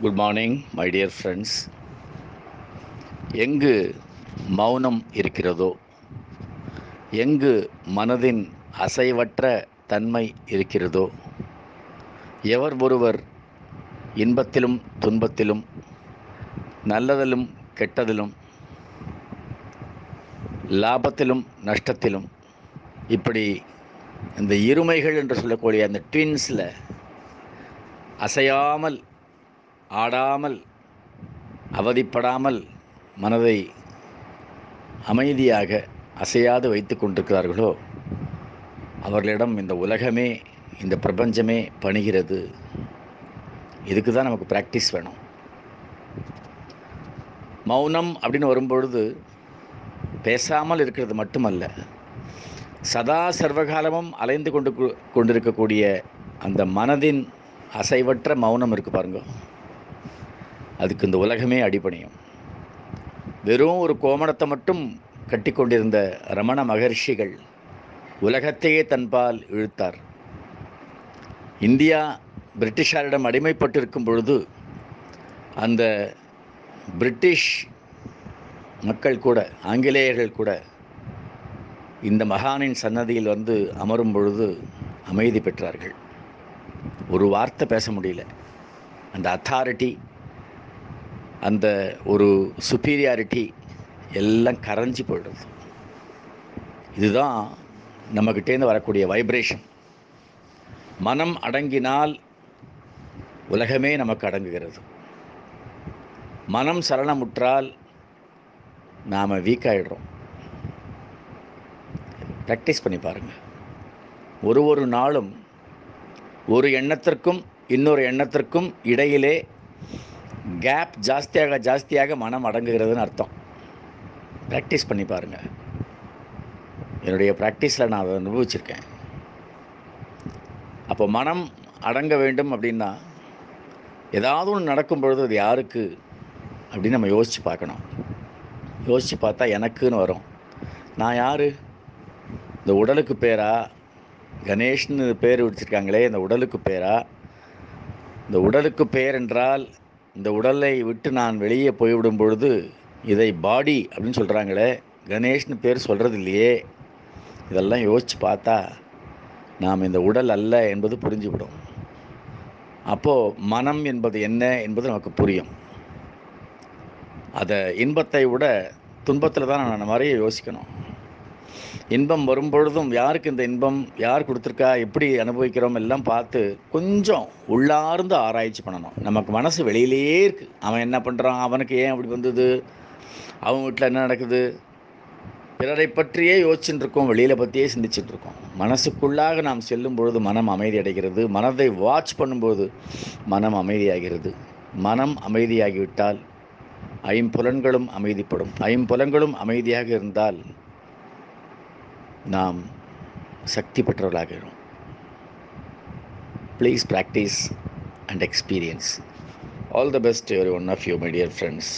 Good morning my dear friends எங்கு மௌனம் இருக்கிறதோ எங்கு மனதின் அசைவற்ற தன்மை இருக்கிறதோ எவர் ஒருவர் இன்பத்திலும் துன்பத்திலும் நல்லதிலும் கெட்டதிலும் லாபத்திலும் நஷ்டத்திலும் இப்படி இந்த இருமைகள் என்று சொல்லக்கூடிய அந்த ட்வின்ஸில் அசையாமல் ஆடாமல் அவதிப்படாமல் மனதை அமைதியாக அசையாது வைத்து கொண்டிருக்கிறார்களோ? அவர்களிடம் இந்த உலகமே இந்த பிரபஞ்சமே பணிகிறது. இதுக்கு தான் நமக்கு ப்ராக்டிஸ் வேணும். மௌனம் அப்படின்னு வரும்பொழுது பேசாமல் இருக்கிறது மட்டுமல்ல சதா சர்வகாலமும் அலைந்து கொண்டு கொண்டிருக்கக்கூடிய அந்த மனதின் அசைவற்ற மௌனம் இருக்குது பாருங்கள் அதுக்கு இந்த உலகமே அடிபணியும். வெறும் ஒரு கோமணத்தை மட்டும் கட்டி கொண்டிருந்த ரமண மகர்ஷிகள் உலகத்தையே தன்பால் இழுத்தார். இந்தியா பிரிட்டிஷாரிடம் அடிமைப்பட்டிருக்கும் பொழுது அந்த பிரிட்டிஷ் மக்கள் கூட ஆங்கிலேயர்கள் கூட இந்த மகானின் சன்னதியில் வந்து அமரும் பொழுது அமைதி பெற்றார்கள். ஒரு வார்த்தை பேச முடியல. அந்த அத்தாரிட்டி அந்த ஒரு சுப்பீரியாரிட்டி எல்லாம் கரைஞ்சி போயிடுது. இதுதான் நம்மக்கிட்டேருந்து வரக்கூடிய வைப்ரேஷன் மனம் அடங்கினால் உலகமே நமக்கு அடங்குகிறது. மனம் சரணமுற்றால் நாம் வீக் ஆகிடுறோம் ப்ராக்டிஸ் பண்ணி பாருங்கள் ஒரு ஒரு நாளும் ஒரு எண்ணத்திற்கும் இன்னொரு எண்ணத்திற்கும் இடையிலே கேப் ஜாஸ்தியாக ஜாஸ்தியாக மனம் அடங்குகிறதுன்னு அர்த்தம். ப்ராக்டிஸ் பண்ணி பாருங்கள் என்னுடைய ப்ராக்டிஸில் நான் அதை அனுபவிச்சிருக்கேன். அப்போ மனம் அடங்க வேண்டும் அப்படின்னா ஏதாவது ஒன்று நடக்கும் பொழுது அது யாருக்கு அப்படின்னு நம்ம யோசித்து பார்க்கணும். யோசித்து பார்த்தா எனக்குன்னு வரும். நான் யார்? இந்த உடலுக்கு பேரா? கணேஷ்னு பேர் வச்சுருக்காங்களே இந்த உடலுக்கு பேரா? இந்த உடலுக்கு பேர் என்றால் இந்த உடலை விட்டு நான் வெளியே போய்விடும் பொழுது இதை பாடி அப்படின்னு சொல்கிறாங்களே கணேஷ்னு பேர் சொல்கிறது இல்லையே இதெல்லாம் யோசித்து பார்த்தா நாம் இந்த உடல் அல்ல என்பது புரிஞ்சுவிடும். அப்போது மனம் என்பது என்ன என்பது நமக்கு புரியும். அதை இன்பத்தை விட துன்பத்தில் தான் நான் நிறைய யோசிக்கணும். இன்பம் வரும்பொழுதும் யாருக்கு இந்த இன்பம்? யார் கொடுத்துருக்கா? எப்படி அனுபவிக்கிறோம்? எல்லாம் பார்த்து கொஞ்சம் உள்ளார்ந்து ஆராய்ச்சி பண்ணணும். நமக்கு மனசு வெளியிலேயே இருக்குது அவன் என்ன பண்ணுறான் அவனுக்கு ஏன் அப்படி வந்தது? அவன் வீட்டில் என்ன நடக்குது? பிறரை பற்றியே யோசிச்சுட்டு இருக்கோம் வெளியில் பற்றியே சிந்திச்சுட்டு இருக்கோம் மனசுக்குள்ளாக நாம் செல்லும் பொழுது மனம் அமைதி அடைகிறது. மனதை வாட்ச் பண்ணும்போது மனம் அமைதியாகிறது. மனம் அமைதியாகிவிட்டால் ஐம்புலன்களும் அமைதிப்படும். ஐம்புலன்களும் அமைதியாக இருந்தால் நாம் சக்தி பெற்றவர்களாகிறோம். Please practice and experience all the best every one of you my dear friends